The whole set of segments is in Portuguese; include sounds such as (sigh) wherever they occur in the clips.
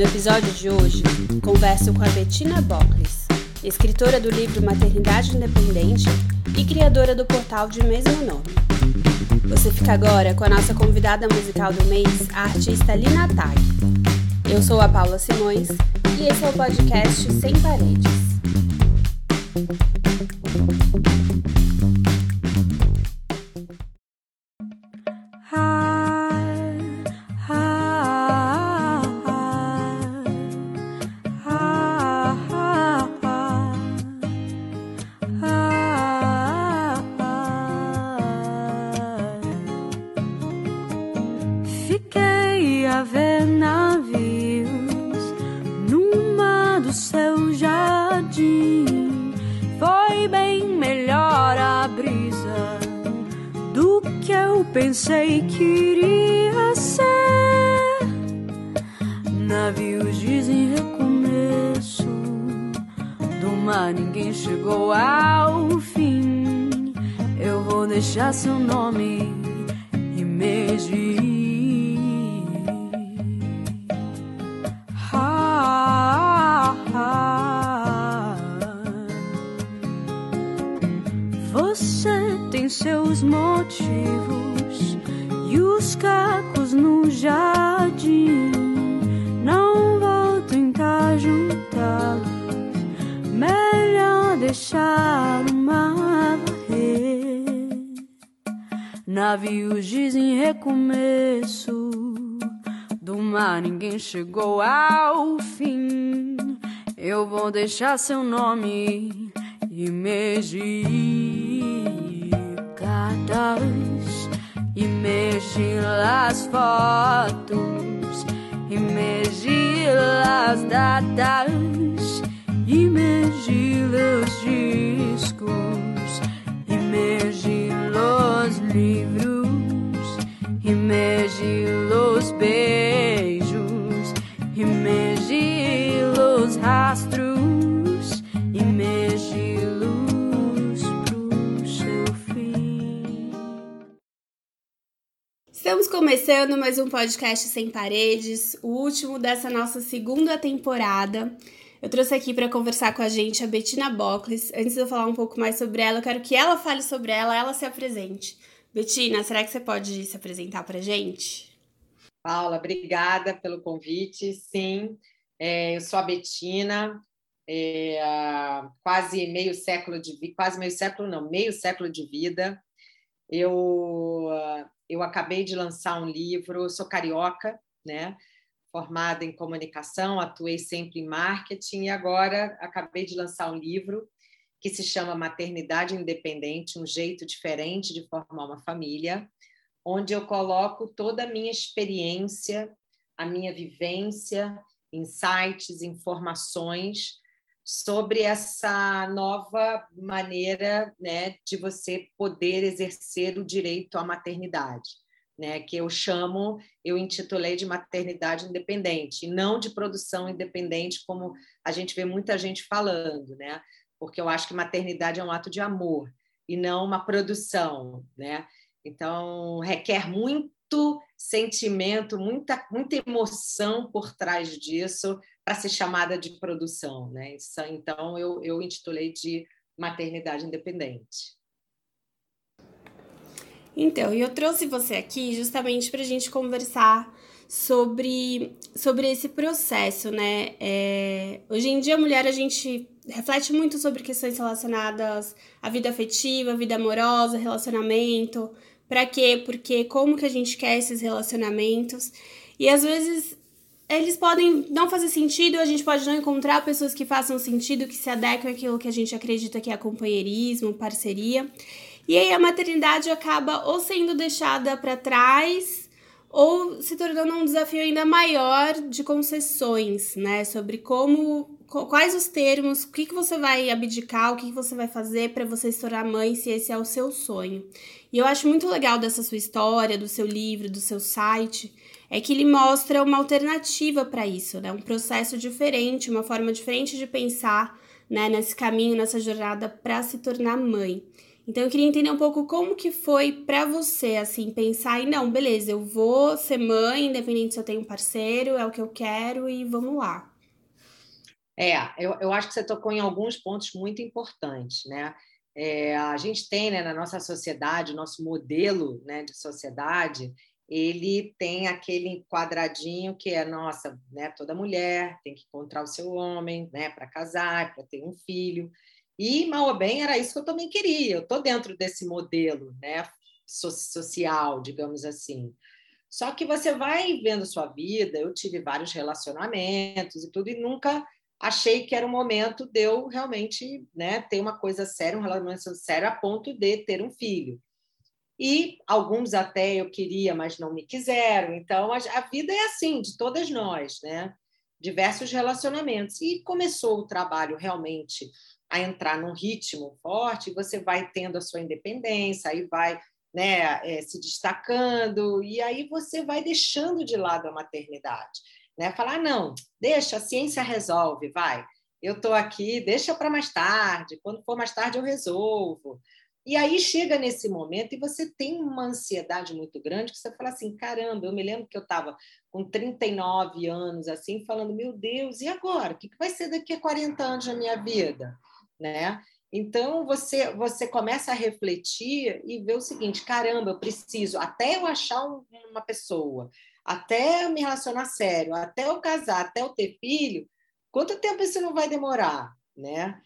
No episódio de hoje, converso com a Bettina Bocles, escritora do livro Maternidade Independente e criadora do portal de mesmo nome. Você fica agora com a nossa convidada musical do mês, a artista Lina Tag. Eu sou a Paula Simões e esse é o podcast Sem Paredes. Pensei que iria ser. Navios dizem recomeço, do mar ninguém chegou ao fim. Eu vou deixar seu nome. Você tem seus motivos os cacos no jardim. Não vou tentar juntá-los, melhor deixar o mar varrer. Navios dizem recomeço, do mar ninguém chegou ao fim. Eu vou deixar seu nome emergir. Cartas Imergir las fotos, imergir las datas, imergir los discos, começando mais um podcast Sem Paredes, o último dessa nossa segunda temporada. Eu trouxe aqui para conversar com a gente a Bettina Bocles. Antes de eu falar um pouco mais sobre ela, eu quero que ela fale sobre ela, ela se apresente. Bettina, será que você pode se apresentar para a gente? Paula, obrigada pelo convite. Sim, é, eu sou a Bettina, é, quase meio século de quase meio século não, meio século de vida. Eu eu acabei de lançar um livro, sou carioca, né? Formada em comunicação, atuei sempre em marketing e agora acabei de lançar um livro que se chama Maternidade Independente, um jeito diferente de formar uma família, onde eu coloco toda a minha experiência, a minha vivência, insights, informações sobre essa nova maneira né, de você poder exercer o direito à maternidade, né, que eu chamo, eu intitulei de maternidade independente, e não de produção independente, como a gente vê muita gente falando, né, porque eu acho que maternidade é um ato de amor e não uma produção, né? Então requer muito sentimento, muita, muita emoção por trás disso para ser chamada de produção. Né? Então, eu, eu intitulei de Maternidade Independente. Então, eu trouxe você aqui justamente para a gente conversar sobre, sobre esse processo, né? É, hoje em dia, mulher, a gente reflete muito sobre questões relacionadas à vida afetiva, vida amorosa, relacionamento. Para quê? Porque como que a gente quer esses relacionamentos? E às vezes eles podem não fazer sentido, a gente pode não encontrar pessoas que façam sentido, que se adequem àquilo que a gente acredita que é companheirismo, parceria. E aí a maternidade acaba ou sendo deixada para trás ou se tornando um desafio ainda maior de concessões, né? Sobre como, quais os termos, o que, que você vai abdicar, o que, que você vai fazer para você se tornar mãe, se esse é o seu sonho. E eu acho muito legal dessa sua história, do seu livro, do seu site, é que ele mostra uma alternativa para isso, né? Um processo diferente, uma forma diferente de pensar, né, nesse caminho, nessa jornada para se tornar mãe. Então eu queria entender um pouco como que foi para você, assim, pensar e não, beleza, eu vou ser mãe, independente se eu tenho um parceiro, é o que eu quero e vamos lá. É, eu, eu acho que você tocou em alguns pontos muito importantes, né? É, a gente tem né, na nossa sociedade, nosso modelo né, de sociedade, ele tem aquele quadradinho que é, nossa, né, toda mulher tem que encontrar o seu homem né, para casar, para ter um filho. E, mal ou bem, era isso que eu também queria. Eu estou dentro desse modelo né, social, digamos assim. Só que você vai vendo sua vida, eu tive vários relacionamentos e tudo, e nunca achei que era o momento de eu realmente né, ter uma coisa séria, um relacionamento sério, a ponto de ter um filho. E alguns até eu queria, mas não me quiseram. Então, a, a vida é assim, de todas nós, né? Diversos relacionamentos. E começou o trabalho realmente a entrar num ritmo forte, você vai tendo a sua independência, aí vai né, é, se destacando, e aí você vai deixando de lado a maternidade. Né? Falar, ah, não, deixa, a ciência resolve, vai. Eu estou aqui, deixa para mais tarde, quando for mais tarde eu resolvo. E aí chega nesse momento e você tem uma ansiedade muito grande que você fala assim, caramba, eu me lembro que eu estava com 39 anos assim, falando, meu Deus, e agora? O que vai ser daqui a 40 anos na minha vida? né? Então você você começa a refletir e ver o seguinte: caramba, eu preciso até eu achar um, uma pessoa, até eu me relacionar sério, até eu casar, até eu ter filho, quanto tempo isso não vai demorar, né?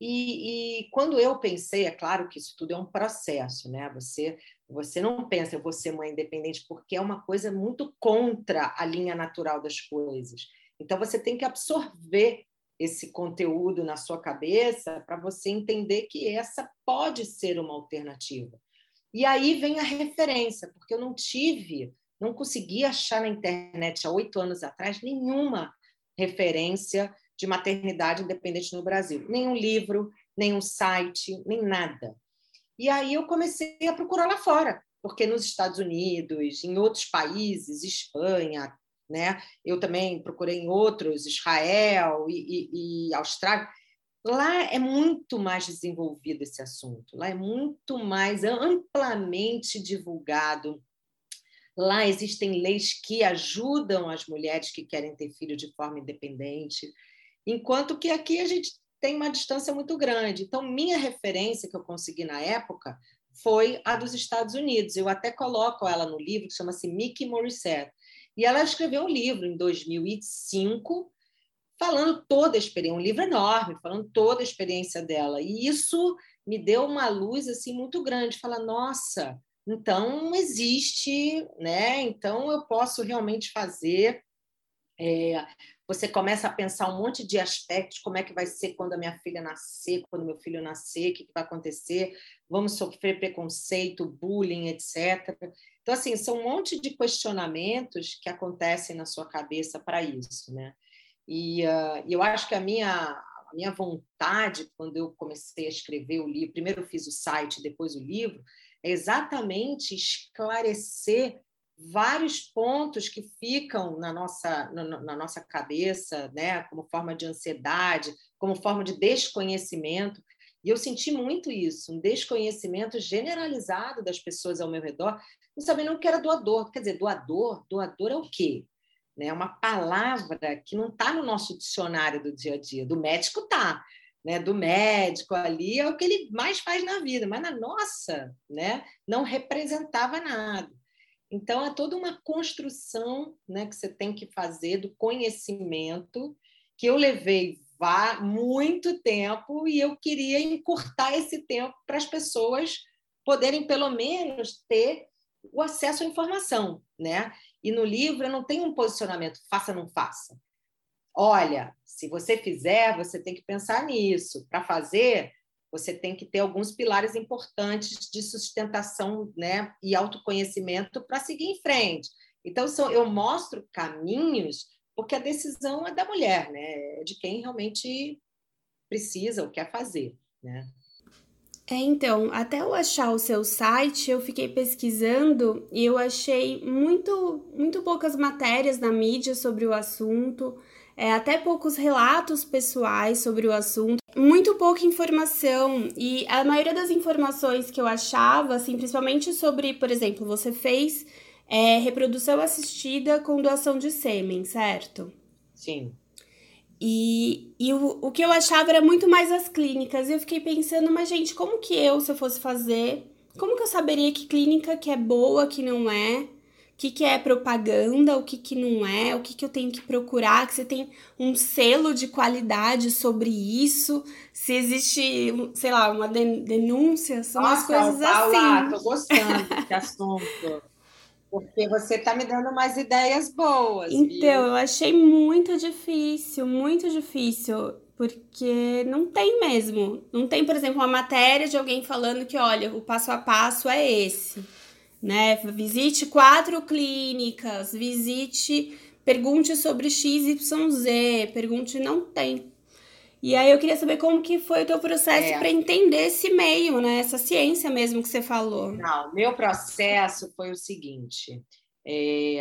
E, e, quando eu pensei, é claro que isso tudo é um processo, né? Você você não pensa eu vou ser mãe independente porque é uma coisa muito contra a linha natural das coisas. Então você tem que absorver esse conteúdo na sua cabeça para você entender que essa pode ser uma alternativa. E aí vem a referência, porque eu não tive, não consegui achar na internet há oito anos atrás nenhuma referência de maternidade independente no Brasil. Nenhum livro, nenhum site, nem nada. E aí eu comecei a procurar lá fora, porque nos Estados Unidos, em outros países, Espanha, né? Eu também procurei em outros, Israel e, e, e Austrália. Lá é muito mais desenvolvido esse assunto, lá é muito mais amplamente divulgado. Lá existem leis que ajudam as mulheres que querem ter filho de forma independente, enquanto que aqui a gente tem uma distância muito grande. Então, minha referência que eu consegui na época foi a dos Estados Unidos. Eu até coloco ela no livro que chama-se Mickey Morissette. E ela escreveu um livro em 2005, falando toda a experiência, um livro enorme, falando toda a experiência dela. E isso me deu uma luz assim muito grande. Fala, nossa, então existe, né? Então eu posso realmente fazer. É, você começa a pensar um monte de aspectos, como é que vai ser quando a minha filha nascer, quando meu filho nascer, o que vai acontecer, vamos sofrer preconceito, bullying, etc. Então, assim, são um monte de questionamentos que acontecem na sua cabeça para isso, né? E uh, eu acho que a minha, a minha vontade, quando eu comecei a escrever o livro, primeiro eu fiz o site, depois o livro, é exatamente esclarecer vários pontos que ficam na nossa, na, nossa cabeça, né, como forma de ansiedade, como forma de desconhecimento, e eu senti muito isso, um desconhecimento generalizado das pessoas ao meu redor, não sabendo o que era doador. Quer dizer, doador, doador é o quê? Né? É uma palavra que não está no nosso dicionário do dia a dia. Do médico está, né? Do médico ali é o que ele mais faz na vida, mas na nossa, né? Não representava nada. Então é toda uma construção, né? Que você tem que fazer do conhecimento que eu levei vá muito tempo e eu queria encurtar esse tempo para as pessoas poderem pelo menos ter o acesso à informação, né? E no livro eu não tenho um posicionamento faça não faça. Olha, se você fizer, você tem que pensar nisso. Para fazer, você tem que ter alguns pilares importantes de sustentação, né, e autoconhecimento para seguir em frente. Então, eu mostro caminhos porque a decisão é da mulher, né? É de quem realmente precisa ou quer fazer, né? É, então, até eu achar o seu site, eu fiquei pesquisando e eu achei muito, muito poucas matérias na mídia sobre o assunto. É, até poucos relatos pessoais sobre o assunto, muito pouca informação e a maioria das informações que eu achava, assim, principalmente sobre, por exemplo, você fez é, reprodução assistida com doação de sêmen, certo? Sim. E, e o, o que eu achava era muito mais as clínicas. E eu fiquei pensando, mas gente, como que eu, se eu fosse fazer, como que eu saberia que clínica que é boa, que não é? O que, que é propaganda, o que, que não é, o que, que eu tenho que procurar, que você tem um selo de qualidade sobre isso, se existe, sei lá, uma denúncia, são Nossa, umas coisas assim. Tô gostando desse assunto. Porque você está me dando mais ideias boas. Então, viu? eu achei muito difícil, muito difícil, porque não tem mesmo. Não tem, por exemplo, uma matéria de alguém falando que, olha, o passo a passo é esse né? Visite quatro clínicas, visite, pergunte sobre XYZ, pergunte não tem. E aí eu queria saber como que foi o teu processo É. para entender esse meio, né? Essa ciência mesmo que você falou. Não, meu processo foi o seguinte: é,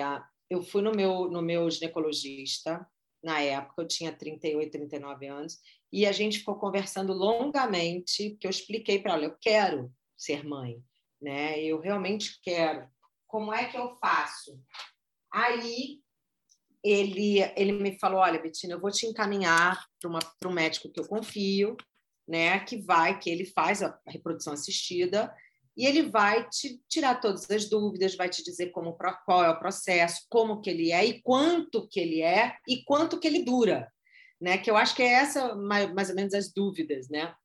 eu fui no meu, no meu ginecologista, na época, eu tinha 38, 39 anos, e a gente ficou conversando longamente, porque eu expliquei para ela: eu quero ser mãe, né? Eu realmente quero. Como é que eu faço? Aí ele, ele me falou: olha, Betina, eu vou te encaminhar para um médico que eu confio, né? Que vai, que ele faz a reprodução assistida e ele vai te tirar todas as dúvidas, vai te dizer como qual é o processo, como que ele é e quanto que ele é e quanto que ele dura, né? Que eu acho que é essa mais, mais ou menos as dúvidas, né?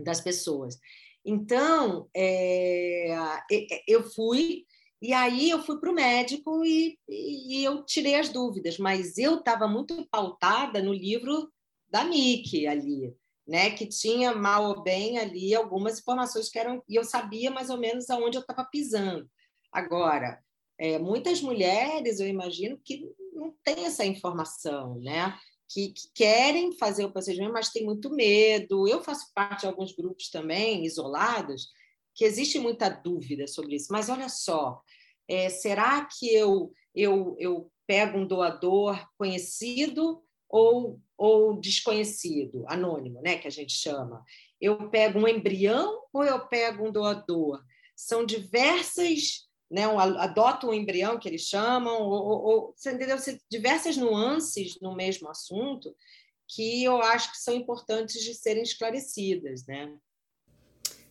Das pessoas. Então, é, eu fui e aí eu fui para o médico e, e, eu tirei as dúvidas, mas eu estava muito pautada no livro da Nick ali, né? Que tinha mal ou bem ali algumas informações que eram e eu sabia mais ou menos aonde eu estava pisando. Agora, é, muitas mulheres, eu imagino que não tem essa informação, né? Que, que, querem fazer o procedimento, mas tem muito medo. Eu faço parte de alguns grupos também, isolados, que existe muita dúvida sobre isso. Mas olha só, é, será que eu, eu, eu pego um doador conhecido ou, ou desconhecido, anônimo, né, que a gente chama? Eu pego um embrião ou eu pego um doador? São diversas né, um, adota um embrião que eles chamam, ou, ou, ou entendeu? diversas nuances no mesmo assunto que eu acho que são importantes de serem esclarecidas, né?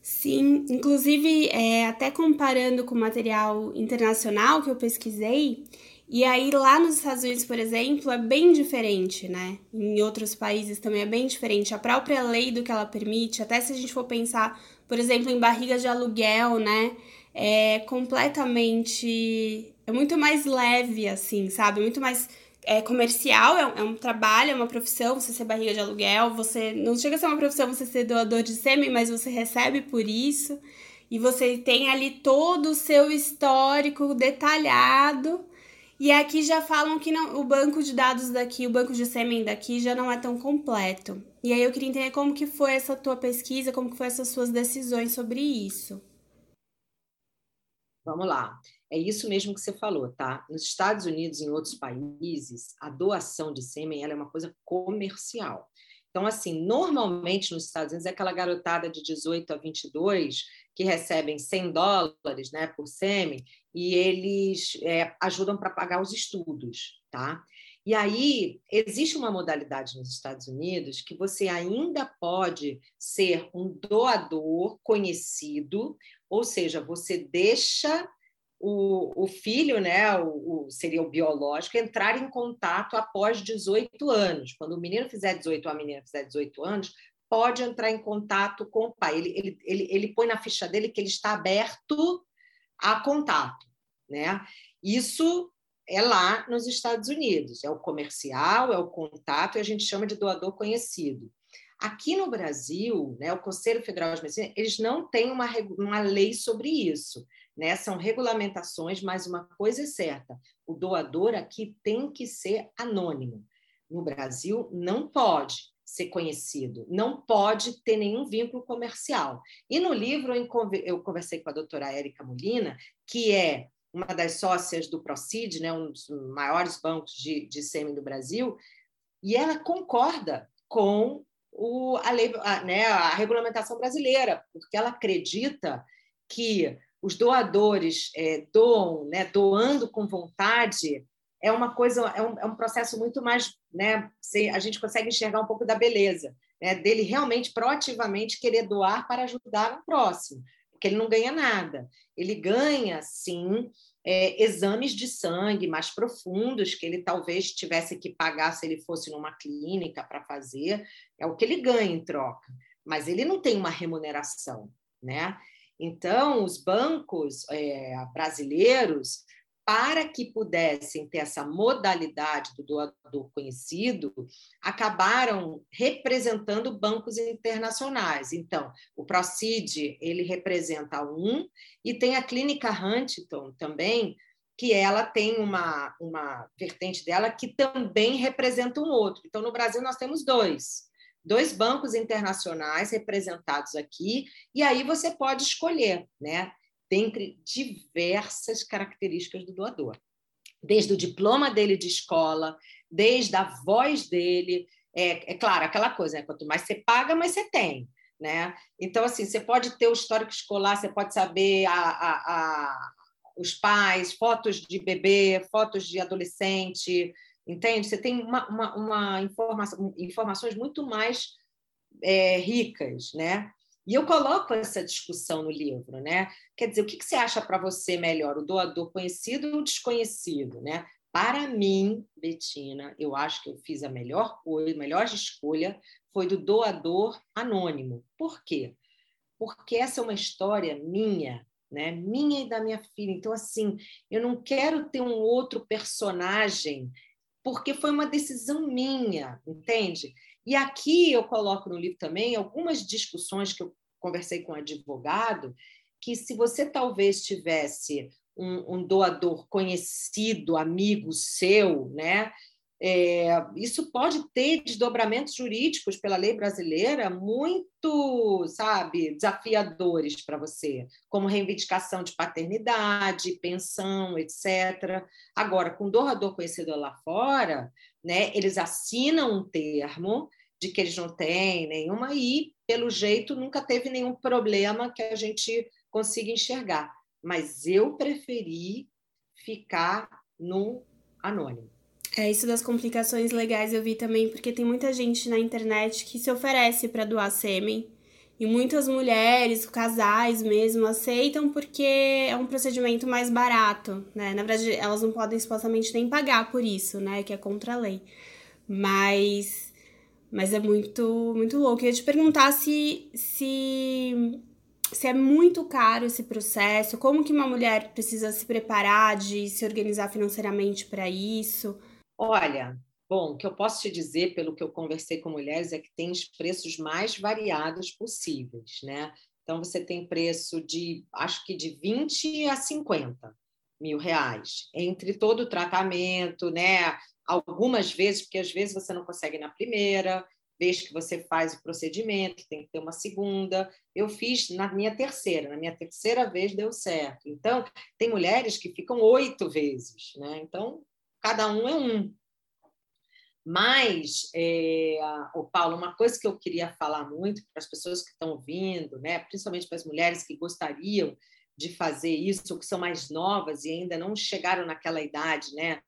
Sim, inclusive, é, até comparando com material internacional que eu pesquisei, e aí lá nos Estados Unidos, por exemplo, é bem diferente, né? Em outros países também é bem diferente. A própria lei do que ela permite, até se a gente for pensar, por exemplo, em barriga de aluguel, né? É completamente. É muito mais leve, assim, sabe? Muito mais é, comercial, é, é, um trabalho, é uma profissão, você ser barriga de aluguel, você não chega a ser uma profissão você ser doador de sêmen, mas você recebe por isso, e você tem ali todo o seu histórico detalhado. E aqui já falam que não, o banco de dados daqui, o banco de sêmen daqui já não é tão completo. E aí eu queria entender como que foi essa tua pesquisa, como que foi essas suas decisões sobre isso. Vamos lá. É isso mesmo que você falou, tá? Nos Estados Unidos e em outros países, a doação de sêmen é uma coisa comercial. Então, assim, normalmente nos Estados Unidos é aquela garotada de 18 a 22 que recebem 100 dólares né, por sêmen e eles é, ajudam para pagar os estudos, tá? E aí, existe uma modalidade nos Estados Unidos que você ainda pode ser um doador conhecido, ou seja, você deixa o, o filho, né, o, o, seria o biológico, entrar em contato após 18 anos. Quando o menino fizer 18 ou a menina fizer 18 anos, pode entrar em contato com o pai. Ele, ele, ele, ele põe na ficha dele que ele está aberto a contato. Né? Isso é lá nos Estados Unidos, é o comercial, é o contato, e a gente chama de doador conhecido. Aqui no Brasil, né, o Conselho Federal de Medicina, eles não têm uma, uma lei sobre isso. Né? São regulamentações, mas uma coisa é certa: o doador aqui tem que ser anônimo. No Brasil, não pode ser conhecido, não pode ter nenhum vínculo comercial. E no livro eu conversei com a doutora Érica Molina, que é uma das sócias do Procid, né, um dos maiores bancos de, de sêmen do Brasil, E ela concorda com o, a, lei, a, né, a regulamentação brasileira, porque ela acredita que os doadores é, doam, né, doando com vontade, é uma coisa, é um, é um processo muito mais, né, a gente consegue enxergar um pouco da beleza, né, dele realmente proativamente querer doar para ajudar o próximo, porque ele não ganha nada. Ele ganha, sim, é, exames de sangue mais profundos que ele talvez tivesse que pagar se ele fosse numa clínica para fazer, é o que ele ganha em troca, mas ele não tem uma remuneração, né? Então, os bancos é, brasileiros para que pudessem ter essa modalidade do doador conhecido, acabaram representando bancos internacionais. Então, o Procid, ele representa um, e tem a Clínica Huntington também, que ela tem uma, uma vertente dela que também representa um outro. Então, no Brasil, nós temos dois. Dois bancos internacionais representados aqui, e aí você pode escolher, né? Dentre diversas características do doador. Desde o diploma dele de escola, desde a voz dele. É, é claro, aquela coisa, né? quanto mais você paga, mais você tem. Né? Então, assim, você pode ter o histórico escolar, você pode saber a, a, a, os pais, fotos de bebê, fotos de adolescente, entende? Você tem uma, uma, uma informação, informações muito mais é, ricas, né? E eu coloco essa discussão no livro, né? Quer dizer, o que, você acha para você melhor, o doador conhecido ou desconhecido, né? Para mim, Betina, eu acho que eu fiz a melhor coisa, a melhor escolha foi do doador anônimo. Por quê? Porque essa é uma história minha, né? Minha e da minha filha. Então, assim, eu não quero ter um outro personagem, porque foi uma decisão minha, entende? E aqui eu coloco no livro também algumas discussões que eu conversei com um advogado, que se você talvez tivesse um, um doador conhecido, amigo seu, né? É, isso pode ter desdobramentos jurídicos pela lei brasileira muito, sabe, desafiadores para você, como reivindicação de paternidade, pensão, etc. Agora, com doador conhecido lá fora, né, eles assinam um termo de que eles não têm nenhuma e, pelo jeito, nunca teve nenhum problema que a gente consiga enxergar. Mas eu preferi ficar no anônimo. É, isso das complicações legais eu vi também, porque tem muita gente na internet que se oferece para doar sêmen. E muitas mulheres, casais mesmo, aceitam porque é um procedimento mais barato, né? Na verdade, elas não podem supostamente nem pagar por isso, né? Que é contra a lei. Mas mas é muito, muito louco. Eu ia te perguntar se, se, se é muito caro esse processo, como que uma mulher precisa se preparar de se organizar financeiramente para isso? Olha, bom, o que eu posso te dizer, pelo que eu conversei com mulheres, é que tem os preços mais variados possíveis, né? Então, você tem preço de, acho que de 20 a 50 mil reais, entre todo o tratamento, né? Algumas vezes, porque às vezes você não consegue na primeira vez que você faz o procedimento, tem que ter uma segunda. Eu fiz na minha terceira, na minha terceira vez deu certo. Então, tem mulheres que ficam oito vezes, né? Então, cada um é um. Mas, é, o Paulo, uma coisa que eu queria falar muito para as pessoas que estão ouvindo, né, principalmente para as mulheres que gostariam de fazer isso, ou que são mais novas e ainda não chegaram naquela idade, né,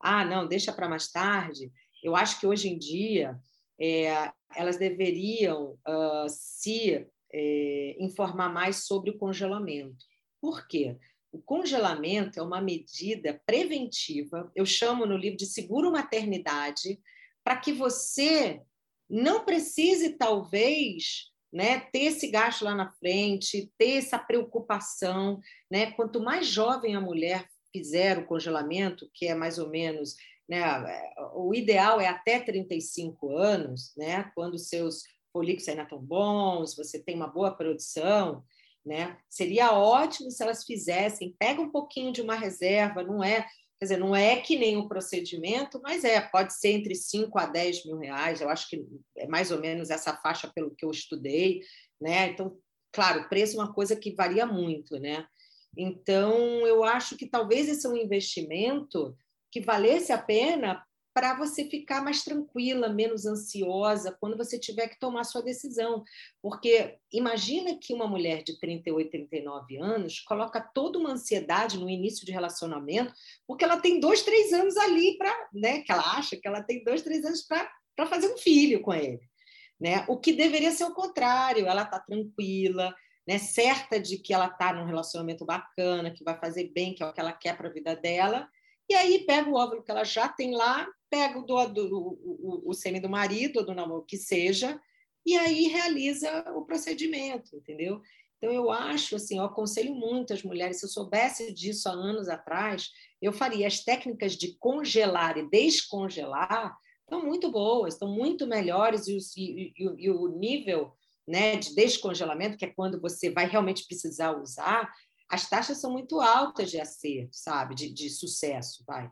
ah, não, deixa para mais tarde. Eu acho que hoje em dia é, elas deveriam uh, se é, informar mais sobre o congelamento. Por quê? O congelamento é uma medida preventiva, eu chamo no livro de seguro maternidade, para que você não precise, talvez, né, ter esse gasto lá na frente, ter essa preocupação. Né? Quanto mais jovem a mulher fizer o congelamento, que é mais ou menos, né, o ideal é até 35 anos, né, quando seus folículos ainda estão bons, você tem uma boa produção, né? Seria ótimo se elas fizessem, pega um pouquinho de uma reserva, não é, quer dizer, não é que nem o procedimento, mas é, pode ser entre 5 a 10 mil reais, eu acho que é mais ou menos essa faixa pelo que eu estudei, né? Então, claro, preço é uma coisa que varia muito, né? Então, eu acho que talvez esse é um investimento que valesse a pena para você ficar mais tranquila, menos ansiosa quando você tiver que tomar sua decisão. Porque imagina que uma mulher de 38, 39 anos coloca toda uma ansiedade no início de relacionamento, porque ela tem dois, três anos ali para, né? Que ela acha que ela tem dois, três anos para fazer um filho com ele. Né? O que deveria ser o contrário, ela está tranquila, né? certa de que ela está num relacionamento bacana, que vai fazer bem, que é o que ela quer para a vida dela, e aí pega o óvulo que ela já tem lá, pega o, do, do, o, o sêmen do marido, ou do namoro, que seja, e aí realiza o procedimento, entendeu? Então, eu acho, assim, eu aconselho muito as mulheres, se eu soubesse disso há anos atrás, eu faria as técnicas de congelar e descongelar estão muito boas, estão muito melhores, e, e, e, e o nível né, de descongelamento, que é quando você vai realmente precisar usar, as taxas são muito altas de acerto, sabe, de, de sucesso, vai.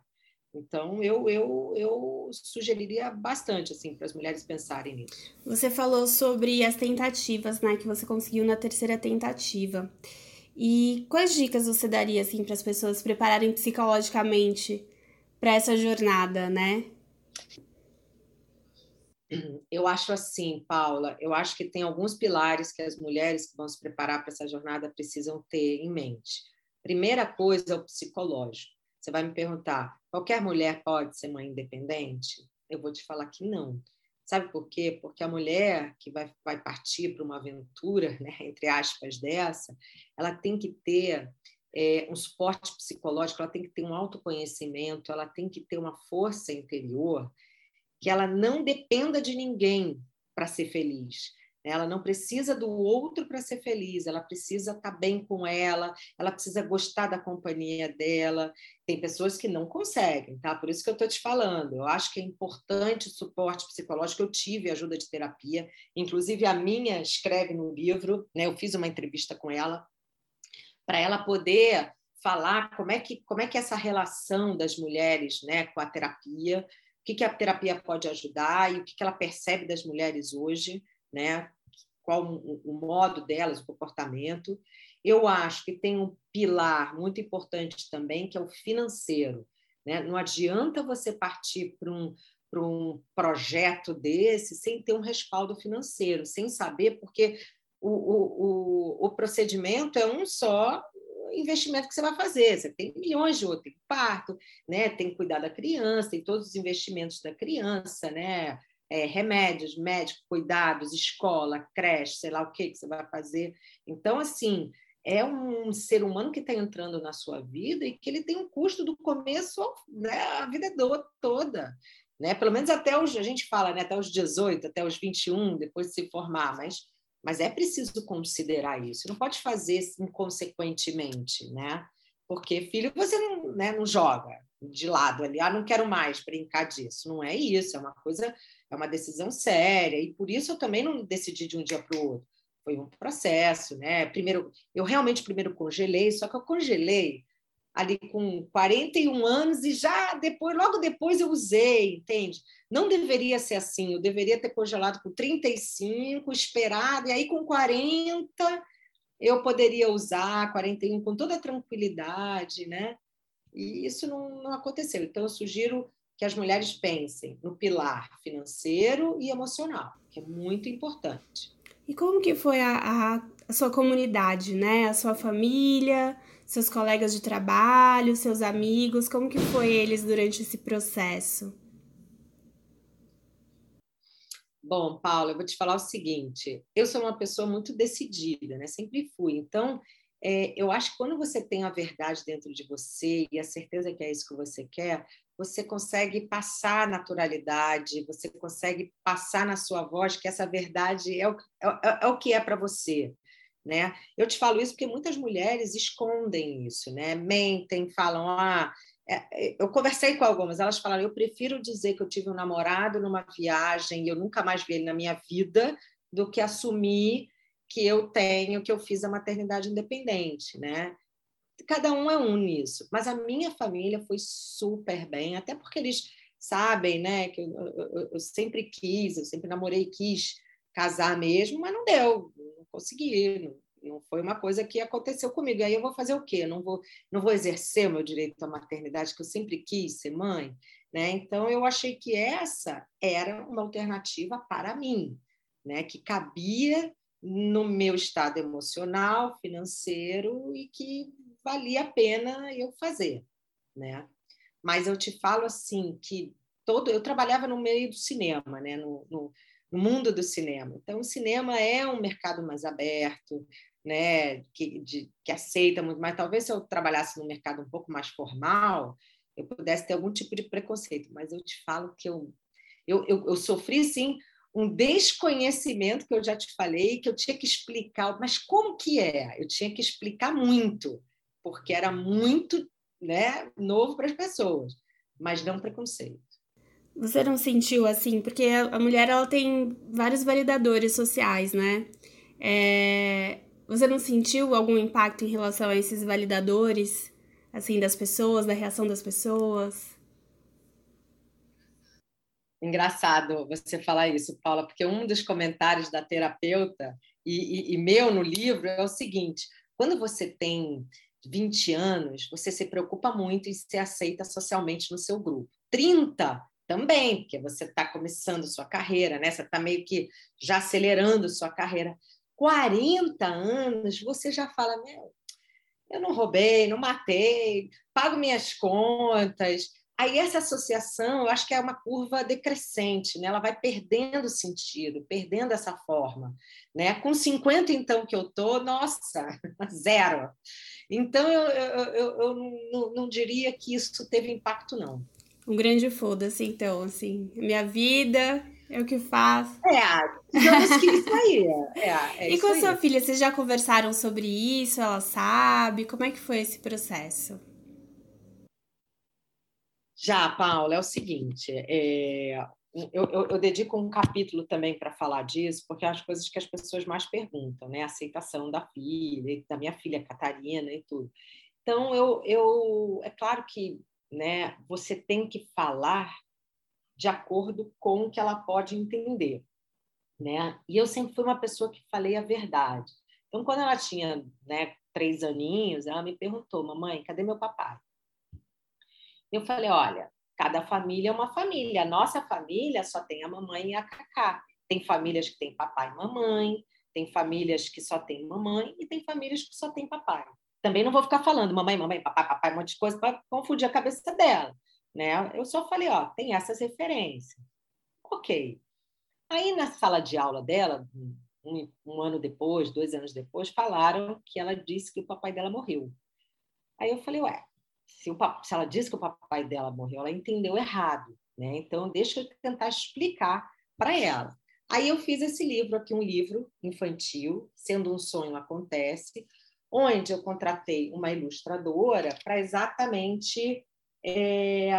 Então, eu, eu, eu sugeriria bastante assim para as mulheres pensarem nisso. Você falou sobre as tentativas, né, que você conseguiu na terceira tentativa. E quais dicas você daria assim para as pessoas prepararem psicologicamente para essa jornada, né? Eu acho assim, Paula, eu acho que tem alguns pilares que as mulheres que vão se preparar para essa jornada precisam ter em mente. Primeira coisa é o psicológico. Você vai me perguntar, qualquer mulher pode ser mãe independente? Eu vou te falar que não. Sabe por quê? Porque a mulher que vai, vai partir para uma aventura, né, entre aspas, dessa, ela tem que ter é, um suporte psicológico, ela tem que ter um autoconhecimento, ela tem que ter uma força interior que ela não dependa de ninguém para ser feliz. Ela não precisa do outro para ser feliz, ela precisa estar tá bem com ela, ela precisa gostar da companhia dela. Tem pessoas que não conseguem, tá? Por isso que eu estou te falando. Eu acho que é importante o suporte psicológico. Eu tive ajuda de terapia, inclusive a minha escreve no livro, né? Eu fiz uma entrevista com ela para ela poder falar como é que como é que é essa relação das mulheres, né, com a terapia que, que a terapia pode ajudar e o que, que ela percebe das mulheres hoje, né? qual o, o modo delas, o comportamento. Eu acho que tem um pilar muito importante também, que é o financeiro. Né? Não adianta você partir para um, para um projeto desse sem ter um respaldo financeiro, sem saber, porque o, o, o, o procedimento é um só investimento que você vai fazer. Você tem milhões de outros, tem parto, né? tem cuidar da criança, tem todos os investimentos da criança, né? É, remédios, médico, cuidados, escola, creche, sei lá o que, que você vai fazer. Então, assim, é um ser humano que está entrando na sua vida e que ele tem um custo do começo né, a vida toda. Né? Pelo menos até os, a gente fala, né, até os 18, até os 21, depois de se formar, mas mas é preciso considerar isso. Não pode fazer inconsequentemente, né? Porque filho você não, né, não joga de lado ali, ah, não quero mais brincar disso. Não é isso, é uma coisa, é uma decisão séria. E por isso eu também não decidi de um dia para o outro. Foi um processo, né? Primeiro, eu realmente primeiro congelei, só que eu congelei ali com 41 anos e já depois, logo depois eu usei, entende? Não deveria ser assim, eu deveria ter congelado com 35, esperado, e aí com 40 eu poderia usar, 41 com toda tranquilidade, né? E isso não, não aconteceu. Então, eu sugiro que as mulheres pensem no pilar financeiro e emocional, que é muito importante. E como que foi a, a, a sua comunidade, né? A sua família, seus colegas de trabalho, seus amigos, como que foi eles durante esse processo? Bom, Paula, eu vou te falar o seguinte: eu sou uma pessoa muito decidida, né? Sempre fui. Então, é, eu acho que quando você tem a verdade dentro de você e a certeza que é isso que você quer, você consegue passar naturalidade, você consegue passar na sua voz que essa verdade é o, é, é o que é para você. Né? Eu te falo isso porque muitas mulheres escondem isso, né? mentem, falam, ah, é, é, eu conversei com algumas, elas falaram, eu prefiro dizer que eu tive um namorado numa viagem e eu nunca mais vi ele na minha vida, do que assumir que eu tenho, que eu fiz a maternidade independente, né? Cada um é um nisso, mas a minha família foi super bem, até porque eles sabem, né, que eu, eu, eu sempre quis, eu sempre namorei e quis casar mesmo, mas não deu, não consegui, não, não foi uma coisa que aconteceu comigo. Aí eu vou fazer o quê? não vou, não vou exercer o meu direito à maternidade, que eu sempre quis ser mãe. Né? Então, eu achei que essa era uma alternativa para mim, né? que cabia no meu estado emocional, financeiro e que valia a pena eu fazer. Né? Mas eu te falo assim que todo eu trabalhava no meio do cinema, né? no, no, no mundo do cinema. Então, o cinema é um mercado mais aberto, né? que, de, que aceita muito mais. Talvez se eu trabalhasse no mercado um pouco mais formal, eu pudesse ter algum tipo de preconceito, mas eu te falo que eu, eu, eu, eu sofri, sim, um desconhecimento que eu já te falei, que eu tinha que explicar, mas como que é? Eu tinha que explicar muito, porque era muito né, novo para as pessoas, mas não preconceito. Você não sentiu assim? Porque a mulher ela tem vários validadores sociais, né? É... Você não sentiu algum impacto em relação a esses validadores? assim, das pessoas, da reação das pessoas? Engraçado você falar isso, Paula, porque um dos comentários da terapeuta e, e, e meu no livro é o seguinte: quando você tem 20 anos, você se preocupa muito em ser aceita socialmente no seu grupo. 30 também, porque você está começando sua carreira, né? Você está meio que já acelerando sua carreira. 40 anos, você já fala, meu, eu não roubei, não matei, pago minhas contas. Aí essa associação, eu acho que é uma curva decrescente, né? Ela vai perdendo sentido, perdendo essa forma, né? Com 50 então que eu tô, nossa, (laughs) zero. Então eu, eu, eu, eu não, não diria que isso teve impacto não. Um grande foda-se então, assim, minha vida, é o que faz. É, digamos que isso aí. É, é (laughs) e com a sua filha, vocês já conversaram sobre isso? Ela sabe? Como é que foi esse processo? Já, Paula, é o seguinte, é, eu, eu, eu, dedico um capítulo também para falar disso, porque é as coisas que as pessoas mais perguntam, né? A aceitação da filha, da minha filha Catarina e tudo. Então, eu, eu é claro que né, você tem que falar de acordo com o que ela pode entender. Né? E eu sempre fui uma pessoa que falei a verdade. Então, quando ela tinha né, três aninhos, ela me perguntou, mamãe, cadê meu papai? Eu falei, olha, cada família é uma família. A nossa família só tem a mamãe e a Cacá. Tem famílias que têm papai e mamãe, tem famílias que só tem mamãe e tem famílias que só tem papai. Também não vou ficar falando mamãe, mamãe, papai, papai, um monte de coisa para confundir a cabeça dela. Né? Eu só falei, ó, tem essas referências. Ok. Aí na sala de aula dela, um, um, ano depois, dois anos depois, falaram que ela disse que o papai dela morreu. Aí eu falei, ué, se, o, se ela disse que o papai dela morreu, ela entendeu errado, né? Então deixa eu tentar explicar para ela. Aí eu fiz esse livro aqui, um livro infantil, sendo um sonho acontece, onde eu contratei uma ilustradora para exatamente é,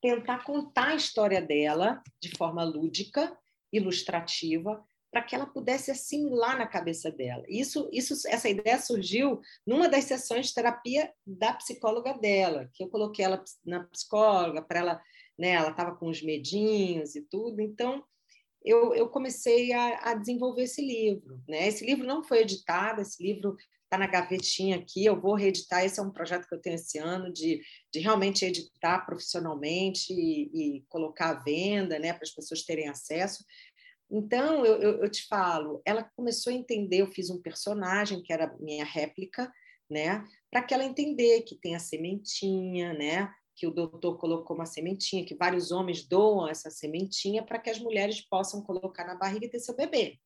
tentar contar a história dela de forma lúdica, ilustrativa, para que ela pudesse assimilar na cabeça dela. Isso, isso, essa ideia surgiu numa das sessões de terapia da psicóloga dela, que eu coloquei ela na psicóloga para ela, né, ela estava com os medinhos e tudo, então eu, eu comecei a, a, desenvolver esse livro. Né? Esse livro não foi editado, esse livro está na gavetinha aqui, eu vou reeditar. Esse é um projeto que eu tenho esse ano de, de realmente editar profissionalmente e, e colocar à venda, né, para as pessoas terem acesso. Então, eu, eu, eu, te falo, ela começou a entender. Eu fiz um personagem que era minha réplica, né, para que ela entender que tem a sementinha, né, que o doutor colocou uma sementinha, que vários homens doam essa sementinha para que as mulheres possam colocar na barriga e ter seu bebê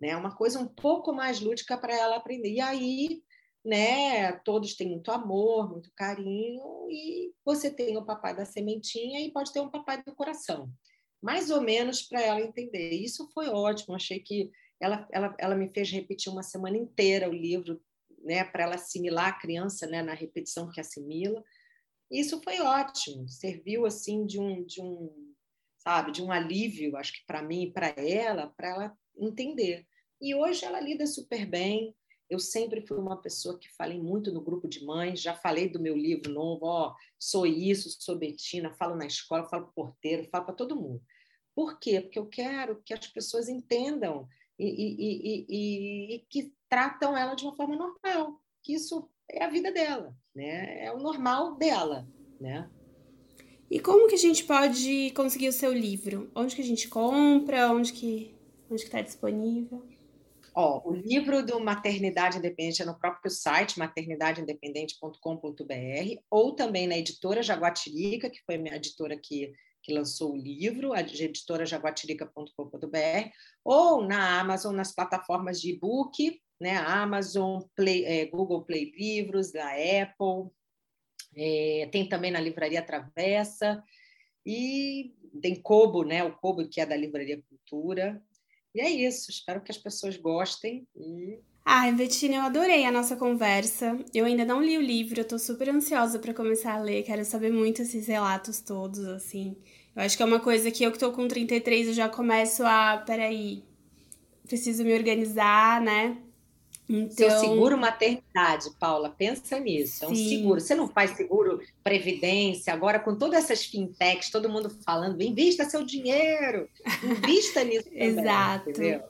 né? Uma coisa um pouco mais lúdica para ela aprender. E aí, né, todos têm muito amor, muito carinho, e você tem o papai da sementinha e pode ter um papai do coração. Mais ou menos para ela entender. Isso foi ótimo, achei que ela, ela, ela me fez repetir uma semana inteira o livro, né, para ela assimilar a criança, né, na repetição que assimila. Isso foi ótimo, serviu assim de um de um sabe, de um alívio, acho que para mim e para ela, para ela entender. E hoje ela lida super bem. Eu sempre fui uma pessoa que falei muito no grupo de mães, já falei do meu livro novo, ó, sou isso, sou Betina, falo na escola, falo porteiro, falo para todo mundo. Por quê? Porque eu quero que as pessoas entendam e, e, e, e, que tratam ela de uma forma normal, que isso é a vida dela, né? É o normal dela, né? E como que a gente pode conseguir o seu livro? Onde que a gente compra? Onde que onde está disponível? Ó, o livro do Maternidade Independente é no próprio site, maternidadeindependente.com.br, ou também na editora Jaguatirica, que foi a minha editora que, que lançou o livro, a editora jaguatirica.com.br, ou na Amazon, nas plataformas de e-book, né? Amazon, Play, é, Google Play Livros, da Apple, é, tem também na Livraria Travessa, e tem Kobo, né? O Kobo, que é da Livraria Cultura. E é isso, espero que as pessoas gostem. E... Ai, Betina, eu adorei a nossa conversa. Eu ainda não li o livro, eu tô super ansiosa para começar a ler, quero saber muito esses relatos todos, assim. Eu acho que é uma coisa que eu que tô com 33 eu já começo a, peraí, preciso me organizar, né? Então... Seu seguro maternidade, Paula, pensa nisso. É um Sim. seguro. Você não faz seguro previdência. Agora, com todas essas fintechs, todo mundo falando, invista seu dinheiro, invista nisso. (laughs) também, Exato. Entendeu?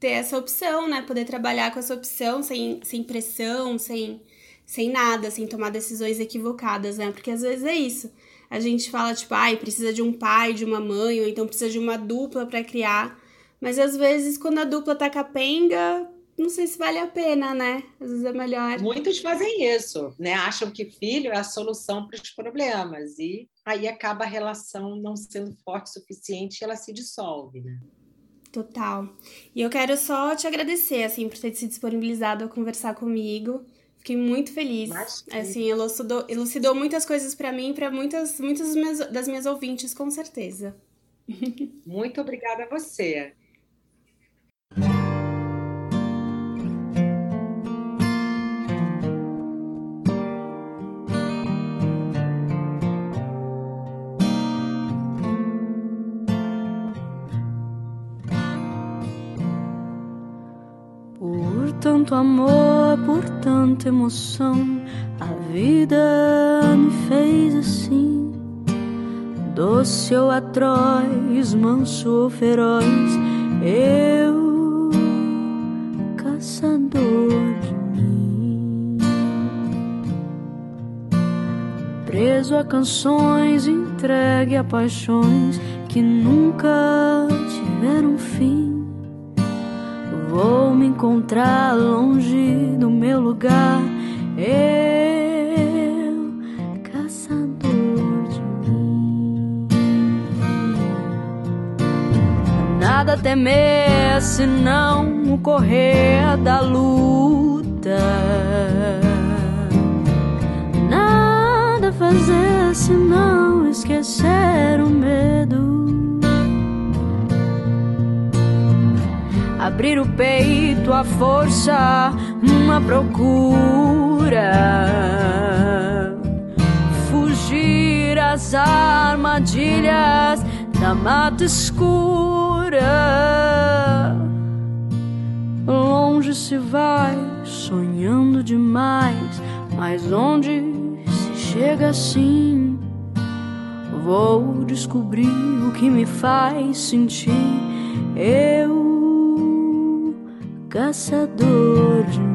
Ter essa opção, né? Poder trabalhar com essa opção sem, sem pressão, sem, sem nada, sem tomar decisões equivocadas, né? Porque às vezes é isso. A gente fala, tipo, ai, precisa de um pai, de uma mãe, ou então precisa de uma dupla para criar. Mas às vezes, quando a dupla tá capenga, não sei se vale a pena, né? Às vezes é melhor. Muitos fazem isso, né? Acham que filho é a solução para os problemas e aí acaba a relação não sendo forte o suficiente e ela se dissolve, né? Total. E eu quero só te agradecer, assim, por ter se disponibilizado a conversar comigo. Fiquei muito feliz. Mas, assim, elucidou, elucidou muitas coisas para mim e para muitas, muitas das minhas ouvintes, com certeza. (laughs) Muito obrigada a você. Tanto amor, por tanta emoção, a vida me fez assim. Doce ou atroz, manso ou feroz, eu, caçador de mim. Preso a canções, entregue a paixões que nunca tiveram fim. Vou me encontrar longe do meu lugar. Eu, caçador de mim. Nada temer se não o correr da luta. Nada fazer se não esquecer o medo. Abrir o peito à força, uma procura. Fugir às armadilhas da mata escura. Longe se vai, sonhando demais, mas onde se chega assim? Vou descobrir o que me faz sentir. Eu caçador. de